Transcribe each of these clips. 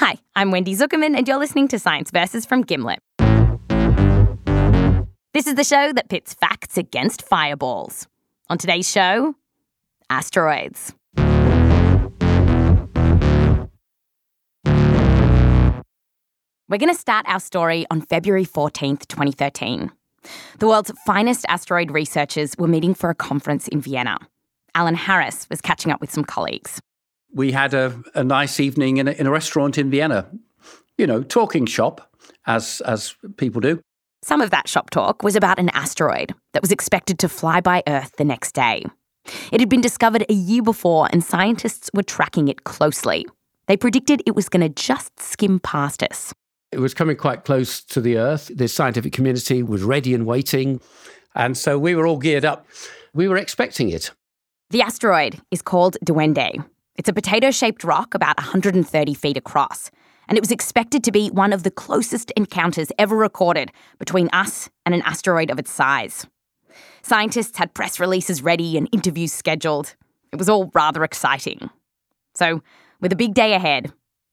Hi, I'm Wendy Zukerman, and you're listening to Science Versus from Gimlet. This is the show that pits facts against fireballs. On today's show, asteroids. We're going to start our story on February 14th, 2013. The world's finest asteroid researchers were meeting for a conference in Vienna. Alan Harris was catching up with some colleagues. We had a, a nice evening in a, in a restaurant in Vienna, you know, talking shop, as, as people do. Some of that shop talk was about an asteroid that was expected to fly by Earth the next day. It had been discovered a year before, and scientists were tracking it closely. They predicted it was going to just skim past us. It was coming quite close to the Earth. The scientific community was ready and waiting. And so we were all geared up. We were expecting it. The asteroid is called Duende. It's a potato shaped rock about 130 feet across, and it was expected to be one of the closest encounters ever recorded between us and an asteroid of its size. Scientists had press releases ready and interviews scheduled. It was all rather exciting. So, with a big day ahead,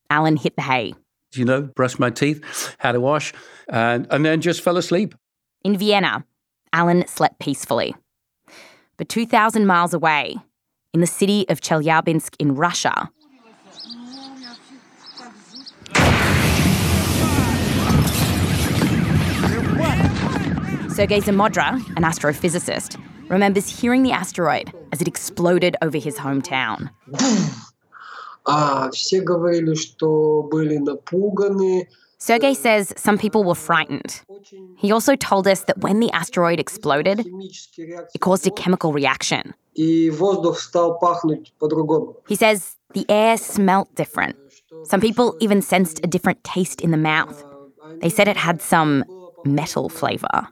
Alan hit the hay you know, brushed my teeth, had a wash, and, and then just fell asleep. In Vienna, Alan slept peacefully. But 2,000 miles away, in the city of Chelyabinsk in Russia. Sergey Zamozdra, an astrophysicist, remembers hearing the asteroid as it exploded over his hometown. Sergei says some people were frightened. He also told us that when the asteroid exploded, it caused a chemical reaction he says the air smelt different. Some people even sensed a different taste in the mouth. They said it had some metal flavor.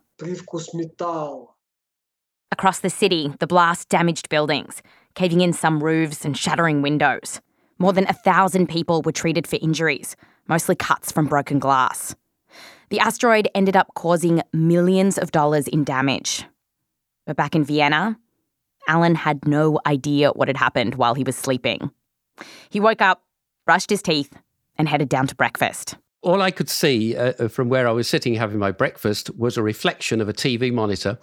Across the city, the blast damaged buildings, caving in some roofs and shattering windows. More than a thousand people were treated for injuries, mostly cuts from broken glass. The asteroid ended up causing millions of dollars in damage. But back in Vienna, Alan had no idea what had happened while he was sleeping. He woke up, brushed his teeth, and headed down to breakfast. All I could see uh, uh from where I was sitting having my breakfast was a reflection of a TV monitor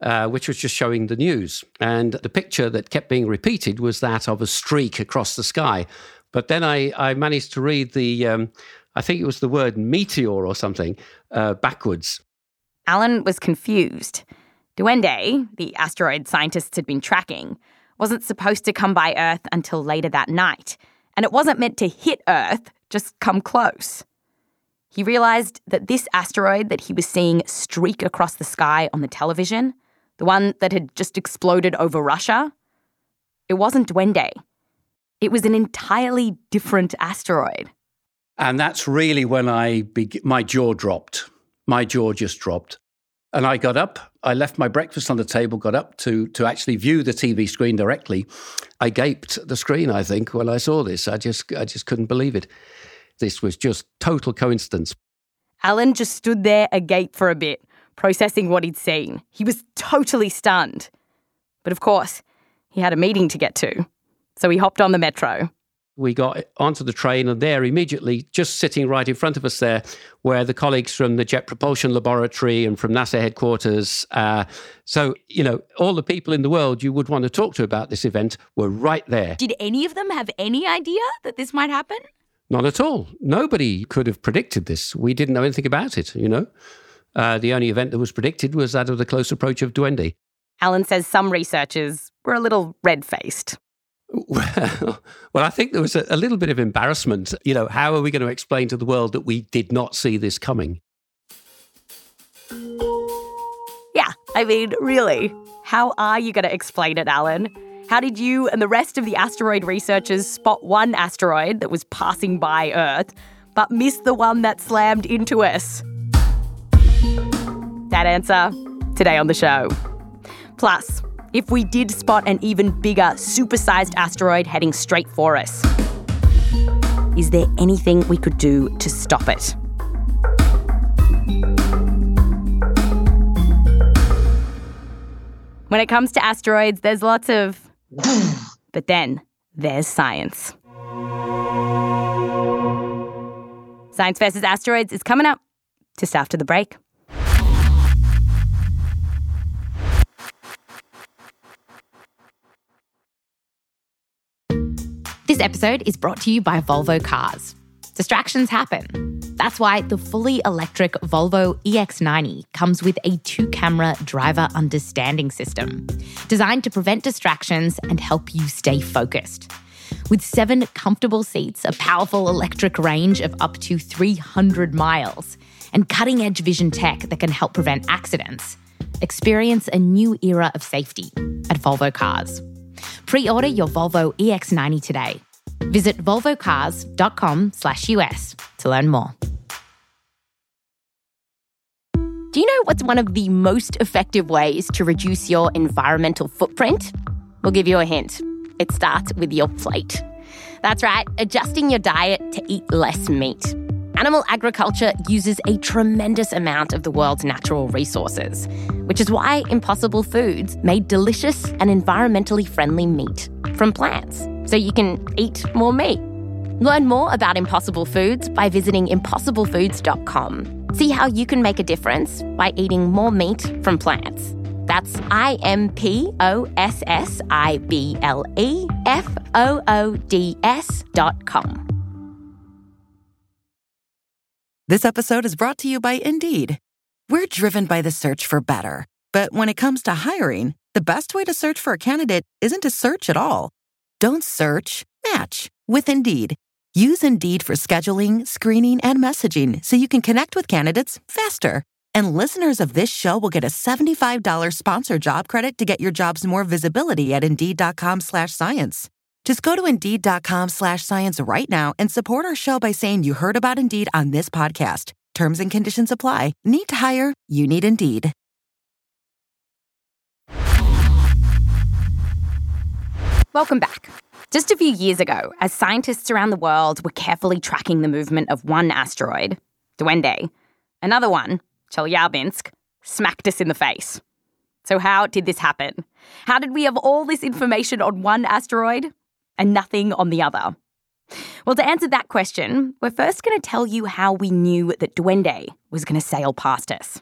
uh, which was just showing the news. And the picture that kept being repeated was that of a streak across the sky. But then I, I managed to read the, um, I think it was the word meteor or something, uh, backwards. Alan was confused. Duende, the asteroid scientists had been tracking, wasn't supposed to come by Earth until later that night. And it wasn't meant to hit Earth, just come close. He realised that this asteroid that he was seeing streak across the sky on the television the one that had just exploded over Russia, it wasn't Duende. It was an entirely different asteroid. And that's really when I be- my jaw dropped. My jaw just dropped. And I got up, I left my breakfast on the table, got up to, to actually view the TV screen directly. I gaped the screen, I think, when I saw this. I just, I just couldn't believe it. This was just total coincidence. Alan just stood there agape for a bit, processing what he'd seen. He was totally stunned. But of course, he had a meeting to get to, so he hopped on the metro. We got onto the train, and there immediately, just sitting right in front of us there, were the colleagues from the Jet Propulsion Laboratory and from NASA headquarters. Uh, so, you know, all the people in the world you would want to talk to about this event were right there. Did any of them have any idea that this might happen? Not at all. Nobody could have predicted this. We didn't know anything about it, you know. Uh, the only event that was predicted was that of the close approach of Duende. Alan says some researchers were a little red faced. Well, well, I think there was a, a, little bit of embarrassment. You know, how are we going to explain to the world that we did not see this coming? Yeah, I mean, really, how are you going to explain it, Alan? How did you and the rest of the asteroid researchers spot one asteroid that was passing by Earth, but miss the one that slammed into us? That answer today on the show. Plus, if we did spot an even bigger, supersized asteroid heading straight for us, is there anything we could do to stop it? When it comes to asteroids, there's lots of. but then there's science. Science versus Asteroids is coming up just after the break. This episode is brought to you by Volvo Cars. Distractions happen. That's why the fully electric Volvo EX90 comes with a two camera driver understanding system designed to prevent distractions and help you stay focused. With seven comfortable seats, a powerful electric range of up to 300 miles, and cutting edge vision tech that can help prevent accidents, experience a new era of safety at Volvo Cars. Pre order your Volvo EX90 today. Visit volvocars.com slash US to learn more. Do you know what's one of the most effective ways to reduce your environmental footprint? We'll give you a hint. It starts with your plate. That's right, adjusting your diet to eat less meat. Animal agriculture uses a tremendous amount of the world's natural resources, which is why Impossible Foods made delicious and environmentally friendly meat from plants, so you can eat more meat. Learn more about Impossible Foods by visiting impossiblefoods.com. See how you can make a difference by eating more meat from plants. That's I M P O S S I B L E F O O D S dot com. This episode is brought to you by Indeed. We're driven by the search for better. But when it comes to hiring, the best way to search for a candidate isn't to search at all. Don't search, match with Indeed. Use Indeed for scheduling, screening, and messaging so you can connect with candidates faster. And listeners of this show will get a $75 sponsor job credit to get your jobs more visibility at Indeed.com slash science. Just go to Indeed.com slash science right now and support our show by saying you heard about Indeed on this podcast. Terms and conditions apply. Need to hire? You need Indeed. Welcome back. Just a few years ago, as scientists around the world were carefully tracking the movement of one asteroid, Duende, another one, Chelyabinsk, smacked us in the face. So, how did this happen? How did we have all this information on one asteroid and nothing on the other? Well, to answer that question, we're first going to tell you how we knew that Duende was going to sail past us.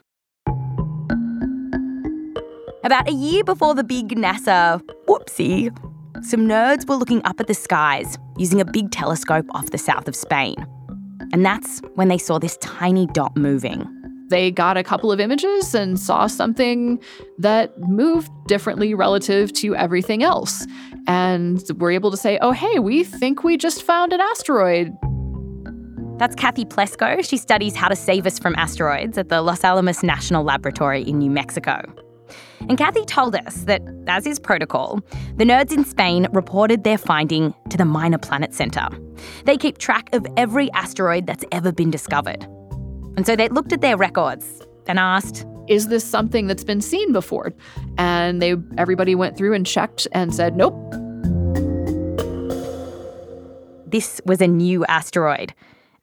About a year before the big NASA whoopsie, some nerds were looking up at the skies using a big telescope off the south of Spain. And that's when they saw this tiny dot moving. They got a couple of images and saw something that moved differently relative to everything else. And were able to say, oh, hey, we think we just found an asteroid. That's Cathy Plesko. She studies how to save us from asteroids at the Los Alamos National Laboratory in New Mexico. And Cathy told us that, as is protocol, the nerds in Spain reported their finding to the Minor Planet Center. They keep track of every asteroid that's ever been discovered. And so they looked at their records and asked, Is this something that's been seen before? And they everybody went through and checked and said, Nope. This was a new asteroid,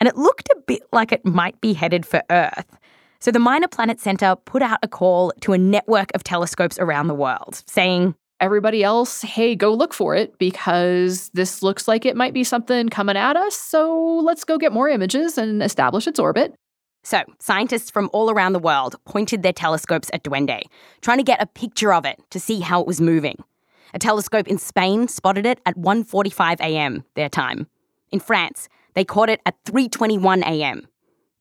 and it looked a bit like it might be headed for Earth. So the Minor Planet Center put out a call to a network of telescopes around the world saying, Everybody else, hey, go look for it because this looks like it might be something coming at us. So let's go get more images and establish its orbit. So, scientists from all around the world pointed their telescopes at Duende, trying to get a picture of it to see how it was moving. A telescope in Spain spotted it at 1:45 a.m. their time. In France, they caught it at 3:21 a.m.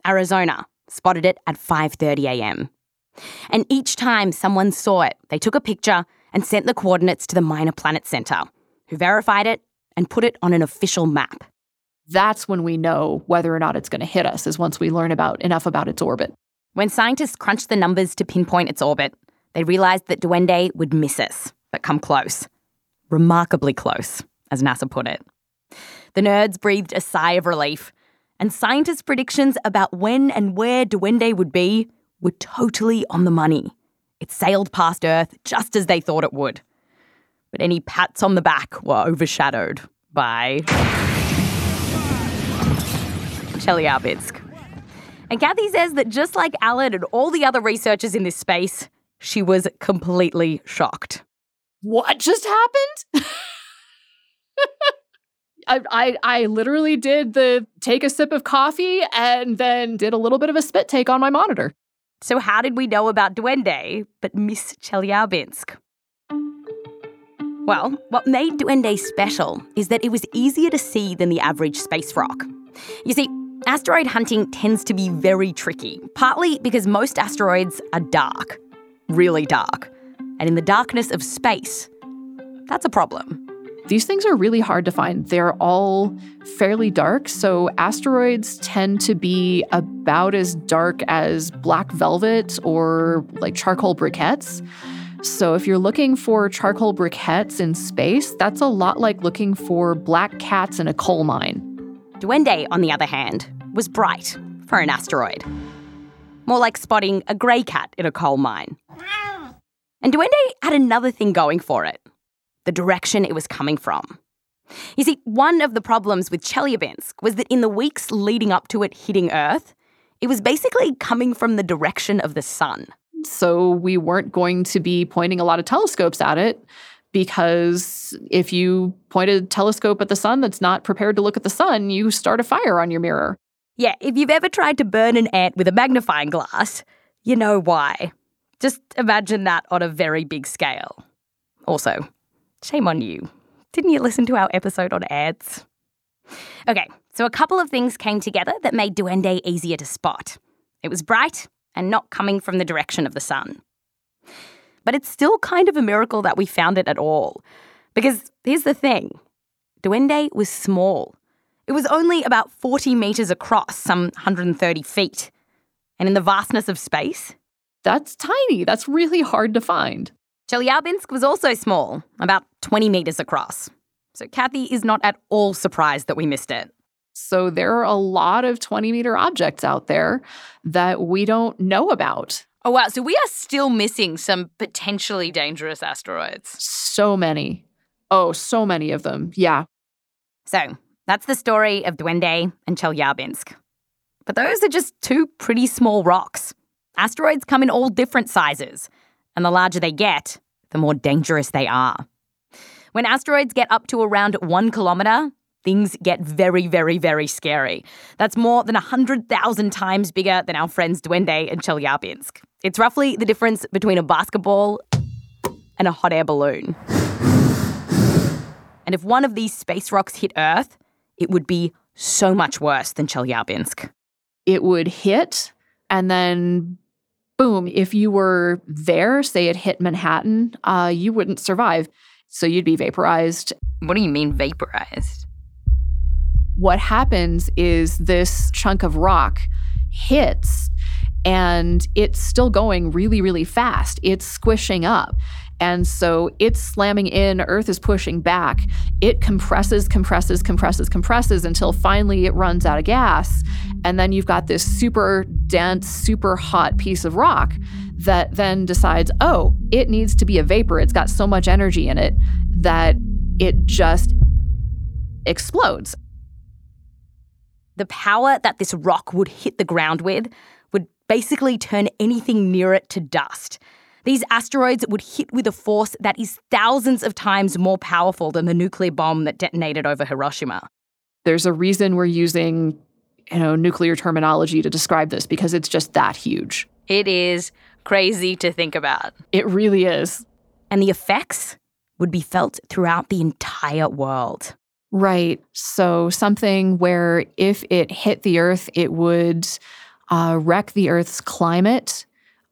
Arizona spotted it at 5:30 a.m. And each time someone saw it, they took a picture and sent the coordinates to the Minor Planet Center, who verified it and put it on an official map. That's when we know whether or not it's going to hit us, is once we learn about enough about its orbit. When scientists crunched the numbers to pinpoint its orbit, they realized that Duende would miss us, but come close. Remarkably close, as NASA put it. The nerds breathed a sigh of relief, and scientists' predictions about when and where Duende would be were totally on the money. It sailed past Earth just as they thought it would. But any pats on the back were overshadowed by Chelyabinsk. And Cathy says that just like Alan and all the other researchers in this space, she was completely shocked. What just happened? I, I, I literally did the take a sip of coffee and then did a little bit of a spit take on my monitor. So, how did we know about Duende but miss Chelyabinsk? Well, what made Duende special is that it was easier to see than the average space rock. You see, asteroid hunting tends to be very tricky, partly because most asteroids are dark, really dark. And in the darkness of space, that's a problem. These things are really hard to find. They're all fairly dark, so asteroids tend to be about as dark as black velvet or like charcoal briquettes. So if you're looking for charcoal briquettes in space, that's a lot like looking for black cats in a coal mine. Duende, on the other hand, was bright for an asteroid. More like spotting a grey cat in a coal mine. And Duende had another thing going for it the direction it was coming from. You see, one of the problems with Chelyabinsk was that in the weeks leading up to it hitting Earth, it was basically coming from the direction of the sun. So we weren't going to be pointing a lot of telescopes at it because if you point a telescope at the sun that's not prepared to look at the sun, you start a fire on your mirror. Yeah, if you've ever tried to burn an ant with a magnifying glass, you know why. Just imagine that on a very big scale. Also, Shame on you. Didn't you listen to our episode on ads? Okay, so a couple of things came together that made Duende easier to spot. It was bright and not coming from the direction of the sun. But it's still kind of a miracle that we found it at all. Because here's the thing Duende was small. It was only about 40 metres across, some 130 feet. And in the vastness of space, that's tiny. That's really hard to find. Chelyabinsk was also small, about 20 metres across. So Cathy is not at all surprised that we missed it. So there are a lot of 20 meter objects out there that we don't know about. Oh, wow. So we are still missing some potentially dangerous asteroids. So many. Oh, so many of them. Yeah. So that's the story of Duende and Chelyabinsk. But those are just two pretty small rocks. Asteroids come in all different sizes and the larger they get, the more dangerous they are. When asteroids get up to around one kilometre, things get very, very, very scary. That's more than 100,000 times bigger than our friends Duende and Chelyabinsk. It's roughly the difference between a basketball and a hot air balloon. And if one of these space rocks hit Earth, it would be so much worse than Chelyabinsk. It would hit and then boom, if you were there, say it hit Manhattan, uh, you wouldn't survive. So you'd be vaporized. What do you mean vaporized? What happens is this chunk of rock hits and it's still going really, really fast. It's squishing up. And so it's slamming in, Earth is pushing back. It compresses, compresses, compresses, compresses until finally it runs out of gas. And then you've got this super dense, super hot piece of rock that then decides, oh, it needs to be a vapor. It's got so much energy in it that it just explodes. The power that this rock would hit the ground with would basically turn anything near it to dust. These asteroids would hit with a force that is thousands of times more powerful than the nuclear bomb that detonated over Hiroshima. There's a reason we're using, you know, nuclear terminology to describe this because it's just that huge. It is crazy to think about. It really is. And the effects would be felt throughout the entire world. Right. So, something where if it hit the Earth, it would uh, wreck the Earth's climate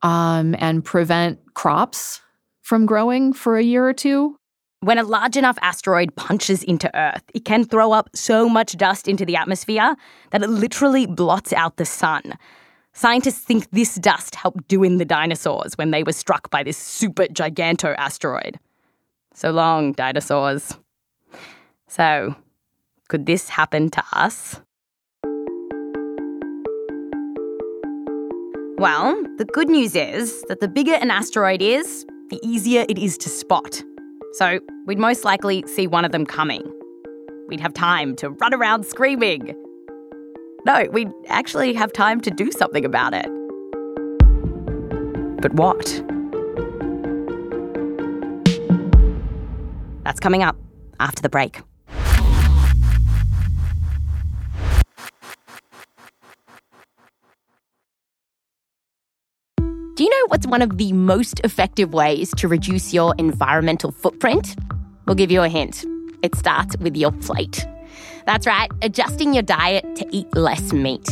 um, and prevent crops from growing for a year or two. When a large enough asteroid punches into Earth, it can throw up so much dust into the atmosphere that it literally blots out the sun. Scientists think this dust helped doom the dinosaurs when they were struck by this super giganto asteroid. So long, dinosaurs. So, could this happen to us? Well, the good news is that the bigger an asteroid is, the easier it is to spot. So we'd most likely see one of them coming. We'd have time to run around screaming. No, we'd actually have time to do something about it. But what? That's coming up after the break. What's one of the most effective ways to reduce your environmental footprint? We'll give you a hint. It starts with your plate. That's right, adjusting your diet to eat less meat.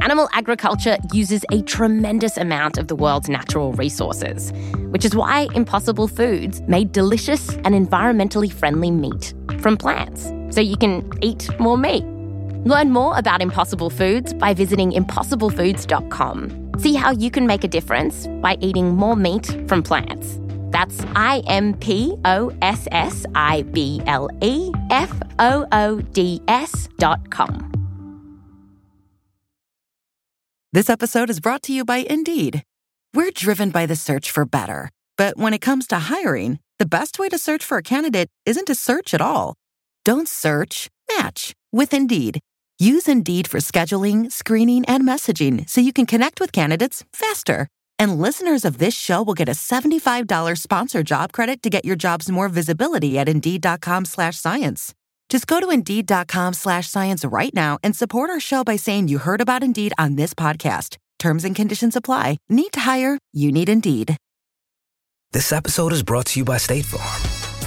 Animal agriculture uses a tremendous amount of the world's natural resources, which is why Impossible Foods made delicious and environmentally friendly meat from plants, so you can eat more meat. Learn more about Impossible Foods by visiting impossiblefoods.com. See how you can make a difference by eating more meat from plants. That's I M P O S S I B L E F O O D S dot com. This episode is brought to you by Indeed. We're driven by the search for better. But when it comes to hiring, the best way to search for a candidate isn't to search at all. Don't search, match with Indeed. Use Indeed for scheduling, screening, and messaging so you can connect with candidates faster. And listeners of this show will get a $75 sponsored job credit to get your jobs more visibility at Indeed.com slash science. Just go to Indeed.com slash science right now and support our show by saying you heard about Indeed on this podcast. Terms and conditions apply. Need to hire? You need Indeed. This episode is brought to you by State Farm.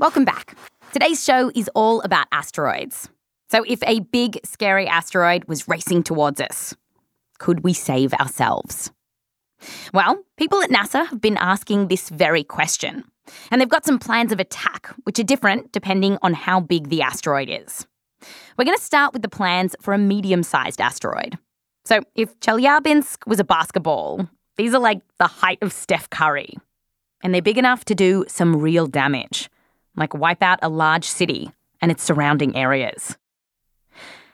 Welcome back. Today's show is all about asteroids. So, if a big, scary asteroid was racing towards us, could we save ourselves? Well, people at NASA have been asking this very question, and they've got some plans of attack, which are different depending on how big the asteroid is. We're going to start with the plans for a medium sized asteroid. So, if Chelyabinsk was a basketball, these are like the height of Steph Curry, and they're big enough to do some real damage like wipe out a large city and its surrounding areas.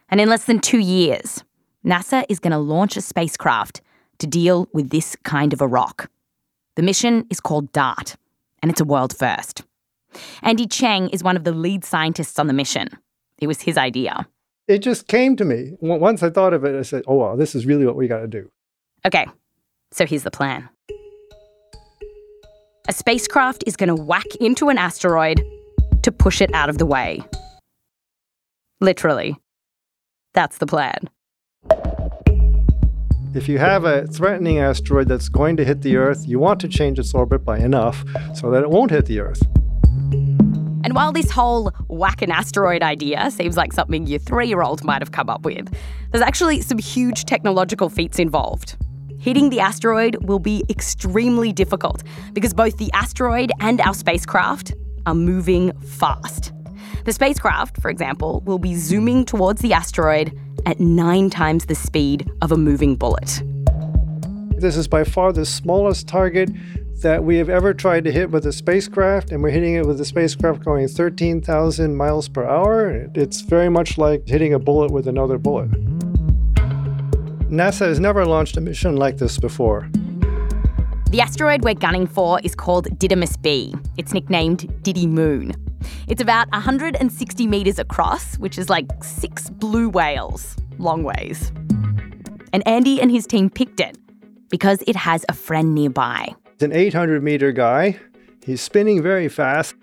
And in less than two years, NASA is going to launch a spacecraft to deal with this kind of a rock. The mission is called DART, and it's a world first. Andy Cheng is one of the lead scientists on the mission. It was his idea. It just came to me. Once I thought of it, I said, oh, wow, this is really what we got to do. Okay, so here's the plan a spacecraft is going to whack into an asteroid to push it out of the way. Literally. That's the plan. If you have a threatening asteroid that's going to hit the Earth, you want to change its orbit by enough so that it won't hit the Earth. And while this whole whack an asteroid idea seems like something your three year old might have come up with, there's actually some huge technological feats involved. Hitting the asteroid will be extremely difficult because both the asteroid and our spacecraft are moving fast. The spacecraft, for example, will be zooming towards the asteroid at nine times the speed of a moving bullet. This is by far the smallest target that we have ever tried to hit with a spacecraft, and we're hitting it with a spacecraft going 13,000 miles per hour. It's very much like hitting a bullet with another bullet. NASA has never launched a mission like this before. The asteroid we're gunning for is called Didymos B. It's nicknamed Didymoon. It's about 160 metres across, which is like six blue whales, long ways. And Andy and his team picked it because it has a friend nearby. It's an 800 metre guy. He's spinning very fast.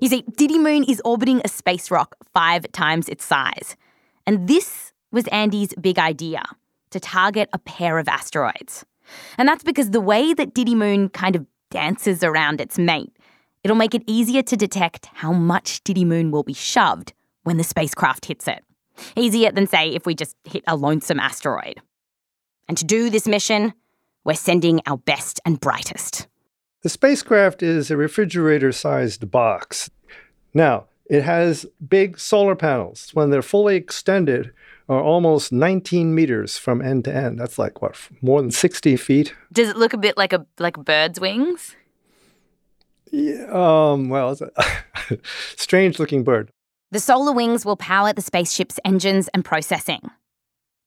You see, Didymoon is orbiting a space rock five times its size. And this was Andy's big idea to target a pair of asteroids. And that's because the way that Didymoon kind of dances around its mate, it'll make it easier to detect how much Didymoon will be shoved when the spacecraft hits it. Easier than, say, if we just hit a lonesome asteroid. And to do this mission, we're sending our best and brightest. The spacecraft is a refrigerator sized box. Now, it has big solar panels. When they're fully extended, are almost 19 meters from end to end. That's like what, more than 60 feet? Does it look a bit like a like bird's wings? Yeah, um, well, it's a strange looking bird. The solar wings will power the spaceship's engines and processing.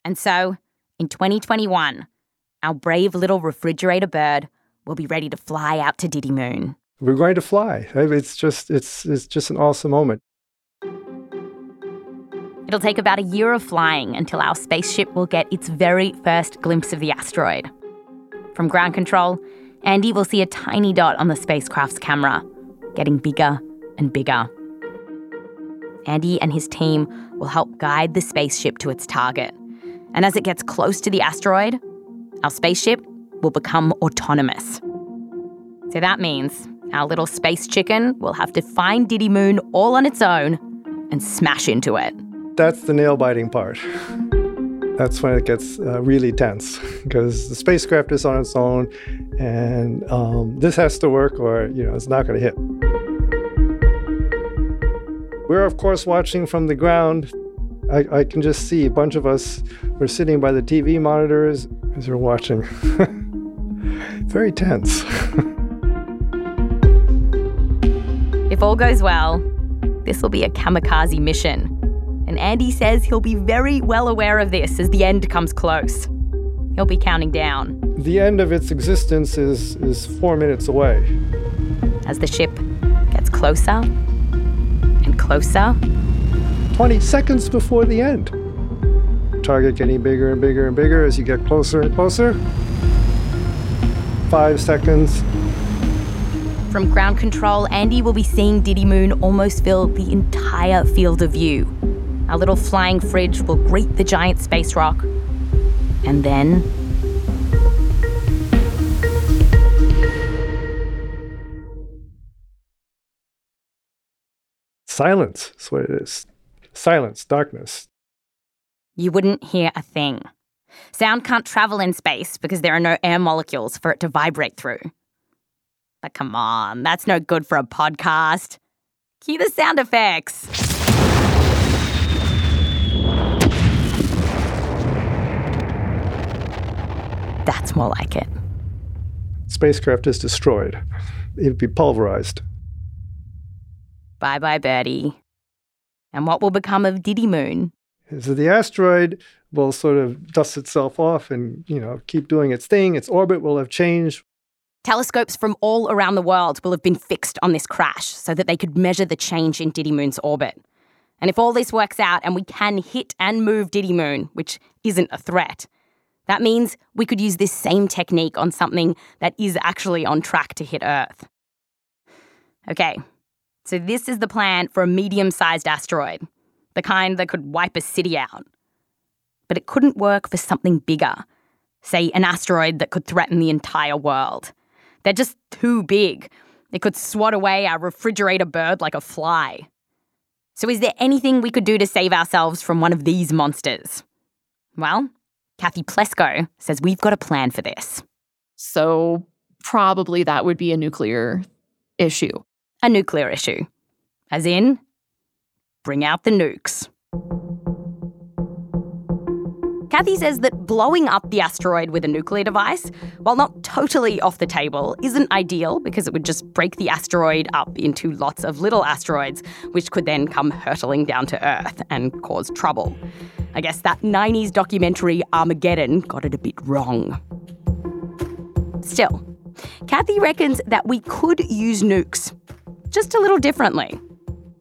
And so, in 2021, our brave little refrigerator bird will be ready to fly out to Didymoon. We're going to fly. It's just it's it's just an awesome moment. It'll take about a year of flying until our spaceship will get its very first glimpse of the asteroid. From ground control, Andy will see a tiny dot on the spacecraft's camera, getting bigger and bigger. Andy and his team will help guide the spaceship to its target. And as it gets close to the asteroid, our spaceship will become autonomous. So that means our little space chicken will have to find Didymoon all on its own and smash into it. That's the nail biting part. That's when it gets uh, really tense because the spacecraft is on its own, and um, this has to work, or you know, it's not going to hit. We're of course watching from the ground. I, I can just see a bunch of us. We're sitting by the TV monitors as we're watching. Very tense. if all goes well, this will be a kamikaze mission and Andy says he'll be very well aware of this as the end comes close. He'll be counting down. The end of its existence is, is four minutes away. As the ship gets closer and closer. 20 seconds before the end. Target getting bigger and bigger and bigger as you get closer and closer. Five seconds. From ground control, Andy will be seeing Didymoon almost fill the entire field of view. Our little flying fridge will greet the giant space rock. And then. Silence is what it is. Silence, darkness. You wouldn't hear a thing. Sound can't travel in space because there are no air molecules for it to vibrate through. But come on, that's no good for a podcast. Cue the sound effects. That's more like it. Spacecraft is destroyed. It'd be pulverized. Bye bye, Birdie. And what will become of Didymoon? So the asteroid will sort of dust itself off and, you know, keep doing its thing. Its orbit will have changed. Telescopes from all around the world will have been fixed on this crash so that they could measure the change in Didymoon's orbit. And if all this works out and we can hit and move Didymoon, which isn't a threat, that means we could use this same technique on something that is actually on track to hit Earth. Okay, so this is the plan for a medium sized asteroid, the kind that could wipe a city out. But it couldn't work for something bigger, say an asteroid that could threaten the entire world. They're just too big. They could swat away our refrigerator bird like a fly. So, is there anything we could do to save ourselves from one of these monsters? Well, Cathy Plesko says we've got a plan for this. So, probably that would be a nuclear issue. A nuclear issue. As in, bring out the nukes. Cathy says that blowing up the asteroid with a nuclear device, while not totally off the table, isn't ideal because it would just break the asteroid up into lots of little asteroids, which could then come hurtling down to Earth and cause trouble. I guess that 90s documentary Armageddon got it a bit wrong. Still, Cathy reckons that we could use nukes, just a little differently.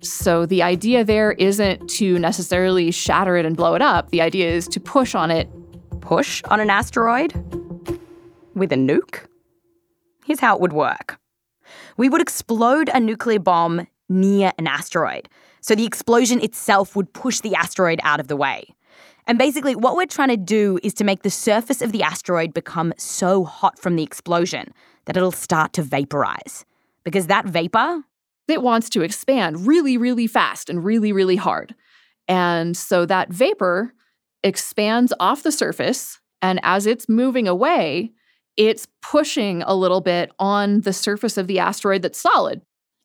So the idea there isn't to necessarily shatter it and blow it up. The idea is to push on it. Push on an asteroid? With a nuke? Here's how it would work we would explode a nuclear bomb near an asteroid. So the explosion itself would push the asteroid out of the way. And basically, what we're trying to do is to make the surface of the asteroid become so hot from the explosion that it'll start to vaporize. Because that vapor, it wants to expand really, really fast and really, really hard. And so that vapor expands off the surface And as it's moving away, it's pushing a little bit on the surface of the asteroid that's solid.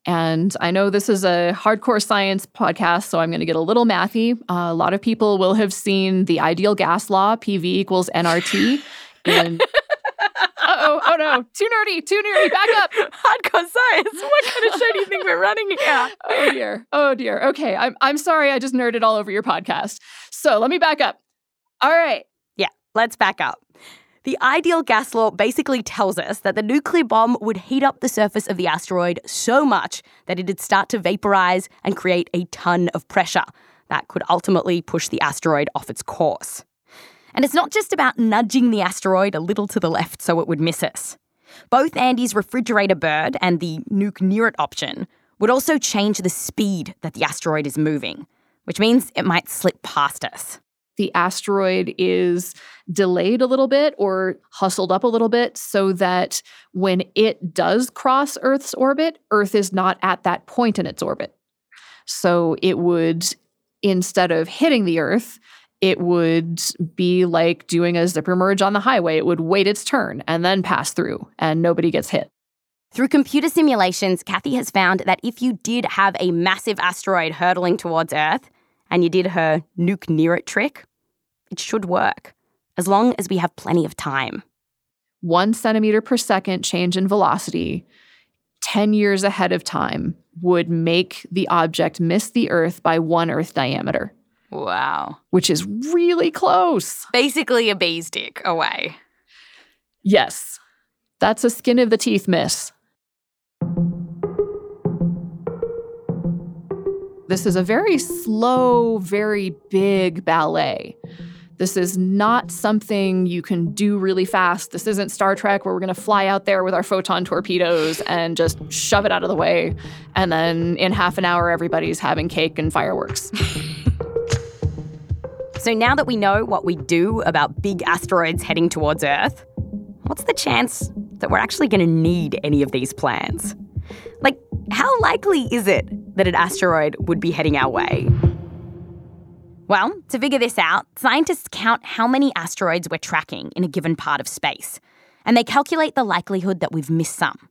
And I know this is a hardcore science podcast, so I'm going to get a little mathy. Uh, a lot of people will have seen the ideal gas law, PV equals nRT. And oh no, too nerdy, too nerdy. Back up. Hardcore science. What kind of show do you think we're running here? oh dear, oh dear. Okay, I'm I'm sorry. I just nerded all over your podcast. So let me back up. All right. Yeah, let's back up. The ideal gas law basically tells us that the nuclear bomb would heat up the surface of the asteroid so much that it'd start to vaporize and create a ton of pressure that could ultimately push the asteroid off its course. And it's not just about nudging the asteroid a little to the left so it would miss us. Both Andy's refrigerator bird and the nuke near it option would also change the speed that the asteroid is moving, which means it might slip past us the asteroid is delayed a little bit or hustled up a little bit so that when it does cross Earth's orbit, Earth is not at that point in its orbit. So it would, instead of hitting the Earth, it would be like doing a zipper merge on the highway. It would wait its turn and then pass through, and nobody gets hit. Through computer simulations, Cathy has found that if you did have a massive asteroid hurtling towards Earth and you did her nuke near it trick, it should work, as long as we have plenty of time. One centimeter per second change in velocity, 10 years ahead of time, would make the object miss the Earth by one Earth diameter. Wow. Which is really close. Basically a bee's dick away. Yes. That's a skin of the teeth miss. This is a very slow, very big ballet. This is not something you can do really fast. This isn't Star Trek where we're going to fly out there with our photon torpedoes and just shove it out of the way. And then in half an hour, everybody's having cake and fireworks. so now that we know what we do about big asteroids heading towards Earth, what's the chance that we're actually going to need any of these plans? Like, how likely is it that an asteroid would be heading our way? Well, to figure this out, scientists count how many asteroids we're tracking in a given part of space, and they calculate the likelihood that we've missed some.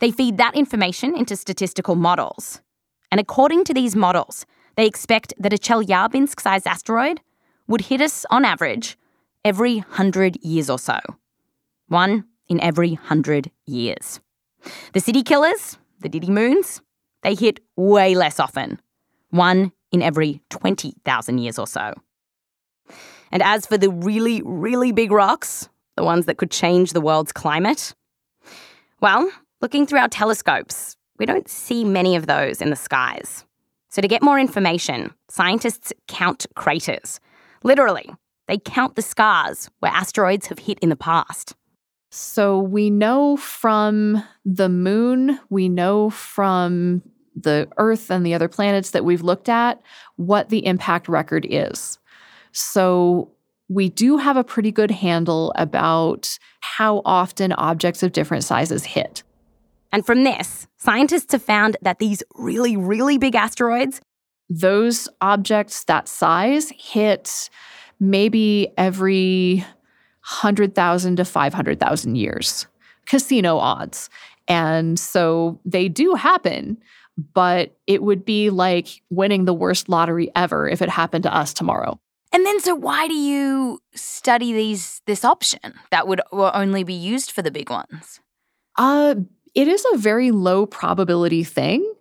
They feed that information into statistical models. And according to these models, they expect that a Chelyabinsk sized asteroid would hit us on average every 100 years or so. One in every 100 years. The city killers, the Didymoons, they hit way less often. One in every 20,000 years or so. And as for the really, really big rocks, the ones that could change the world's climate, well, looking through our telescopes, we don't see many of those in the skies. So, to get more information, scientists count craters. Literally, they count the scars where asteroids have hit in the past. So, we know from the moon, we know from the Earth and the other planets that we've looked at what the impact record is. So we do have a pretty good handle about how often objects of different sizes hit. And from this, scientists have found that these really, really big asteroids, those objects that size hit maybe every 100,000 to 500,000 years, casino odds. And so they do happen, but it would be like winning the worst lottery ever if it happened to us tomorrow. And then, so why do you study these this option that would only be used for the big ones? Uh, it is a very low probability thing,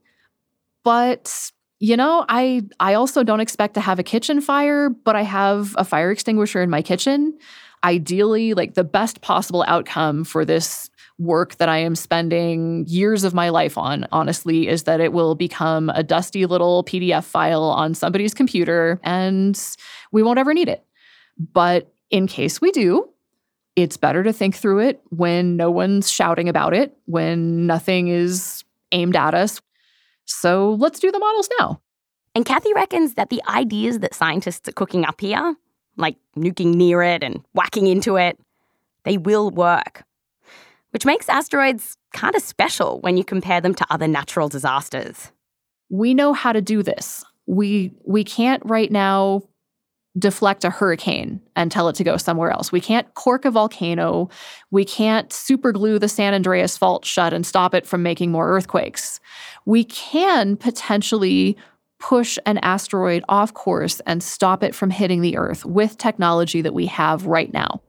but you know, I I also don't expect to have a kitchen fire, but I have a fire extinguisher in my kitchen. Ideally, like the best possible outcome for this work that I am spending years of my life on, honestly, is that it will become a dusty little PDF file on somebody's computer and we won't ever need it. But in case we do, it's better to think through it when no one's shouting about it, when nothing is aimed at us. So let's do the models now. And Cathy reckons that the ideas that scientists are cooking up here, like nuking near it and whacking into it, they will work which makes asteroids kind of special when you compare them to other natural disasters. We know how to do this. We we can't right now deflect a hurricane and tell it to go somewhere else. We can't cork a volcano. We can't superglue the San Andreas fault shut and stop it from making more earthquakes. We can potentially push an asteroid off course and stop it from hitting the Earth with technology that we have right now.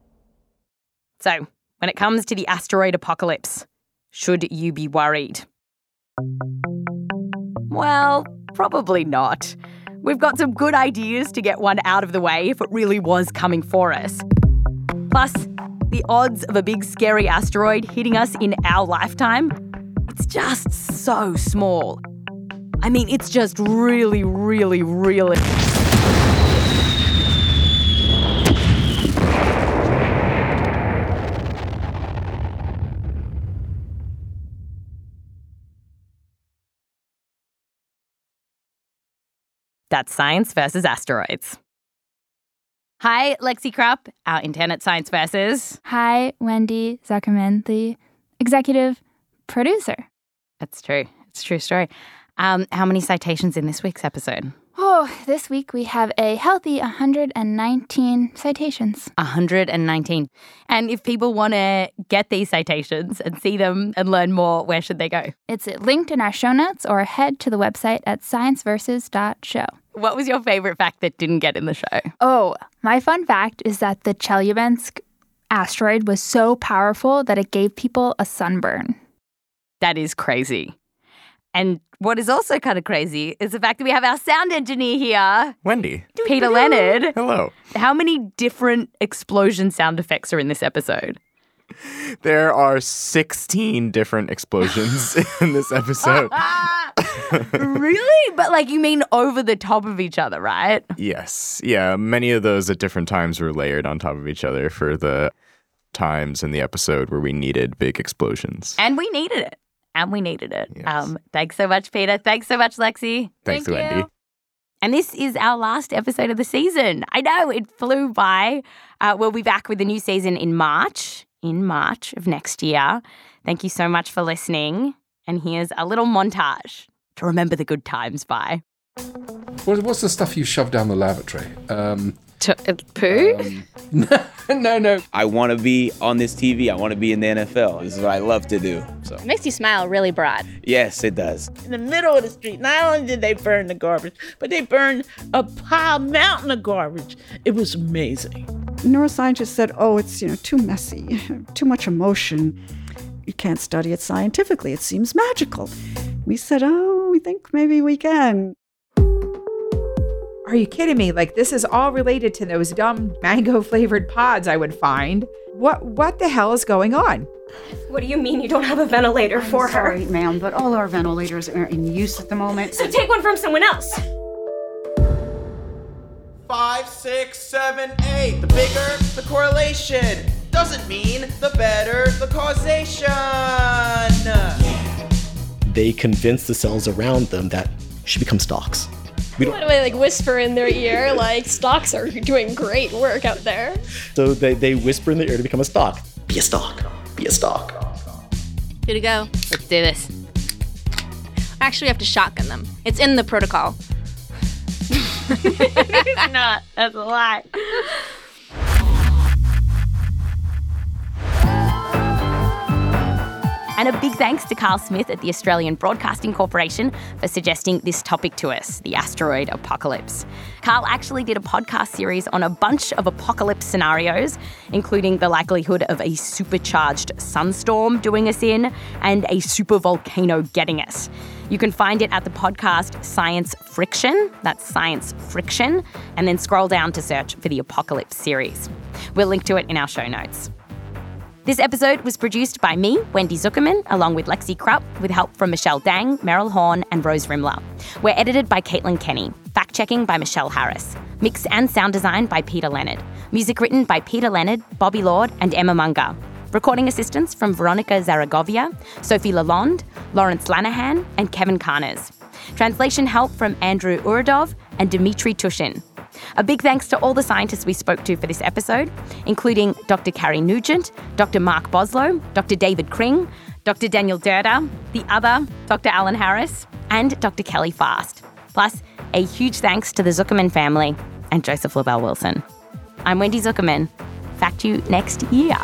So, when it comes to the asteroid apocalypse, should you be worried? Well, probably not. We've got some good ideas to get one out of the way if it really was coming for us. Plus, the odds of a big scary asteroid hitting us in our lifetime, it's just so small. I mean, it's just really, really, really. That's Science versus Asteroids. Hi, Lexi Krupp, our Internet Science versus. Hi, Wendy Zukerman, the executive producer. That's true. It's a true story. Um, how many citations in this week's episode? This week we have a healthy 119 citations. 119. And if people want to get these citations and see them and learn more, where should they go? It's linked in our show notes or head to the website at scienceversus.show. What was your favorite fact that didn't get in the show? Oh, my fun fact is that the Chelyabinsk asteroid was so powerful that it gave people a sunburn. That is crazy. And what is also kind of crazy is the fact that we have our sound engineer here, Wendy. Peter Leonard. Hello. How many different explosion sound effects are in this episode? There are 16 different explosions in this episode. really? But like you mean over the top of each other, right? yes. Yeah. Many of those at different times were layered on top of each other for the times in the episode where we needed big explosions. And we needed it. And we needed it. Um, thanks so much, Peter. Thanks so much, Lexi. Thanks, Wendy. And this is our last episode of the season. I know it flew by. Uh, we'll be back with a new season in March, in March of next year. Thank you so much for listening. And here's a little montage to remember the good times by. What's the stuff you shove down the lavatory? Um, T- uh, poo? no, no. I want to be on this TV. I want to be in the NFL. This is what I love to do. So, It makes you smile really broad. yes, it does. in the middle of the street. Not only did they burn the garbage, but they burned a pile mountain of garbage. It was amazing. Neuroscientists said, oh, it's you know too messy, too much emotion. You can't study it scientifically. It seems magical. We said, oh, we think maybe we can. Are you kidding me? Like this is all related to those dumb mango flavored pods I would find. What what the hell is going on? What do you mean you don't have a ventilator for sorry, her? ma'am, but all our ventilators are in use at the moment. So take one from someone else. Five, six, seven, eight. The bigger the correlation doesn't mean the better the causation. They convince the cells around them that she becomes stalks. We don't, do I like whisper in their ear? Like stocks are doing great work out there. so they, they whisper in the ear to become a stock. Be a stock. Be a stock. Good to go. Let's do this. Actually, we have to shotgun them. It's in the protocol. it's not. That's a lie. And a big thanks to Carl Smith at the Australian Broadcasting Corporation for suggesting this topic to us the asteroid apocalypse. Carl actually did a podcast series on a bunch of apocalypse scenarios, including the likelihood of a supercharged sunstorm doing us in and a supervolcano getting us. You can find it at the podcast Science Friction. That's Science Friction. And then scroll down to search for the Apocalypse series. We'll link to it in our show notes. This episode was produced by me, Wendy Zukerman, along with Lexi Krupp, with help from Michelle Dang, Meryl Horn, and Rose Rimler. We're edited by Caitlin Kenney, fact checking by Michelle Harris, mix and sound design by Peter Leonard, music written by Peter Leonard, Bobby Lord, and Emma Munger. Recording assistance from Veronica Zaragovia, Sofi LaLonde, Lawrence Lanahan, and Kevin Caners. Translation help from Andrew Urodov and Dmitriy Tuchin. A big thanks to all the scientists we spoke to for this episode, including Dr. Carrie Nugent, Dr. Mark Boslough, Dr. David Kring, Dr. Daniel Durda, the other Dr. Alan Harris, and Dr. Kelly Fast. Plus, a huge thanks to the Zukerman family and Joseph LaBelle Wilson. I'm Wendy Zukerman. Fact you next year.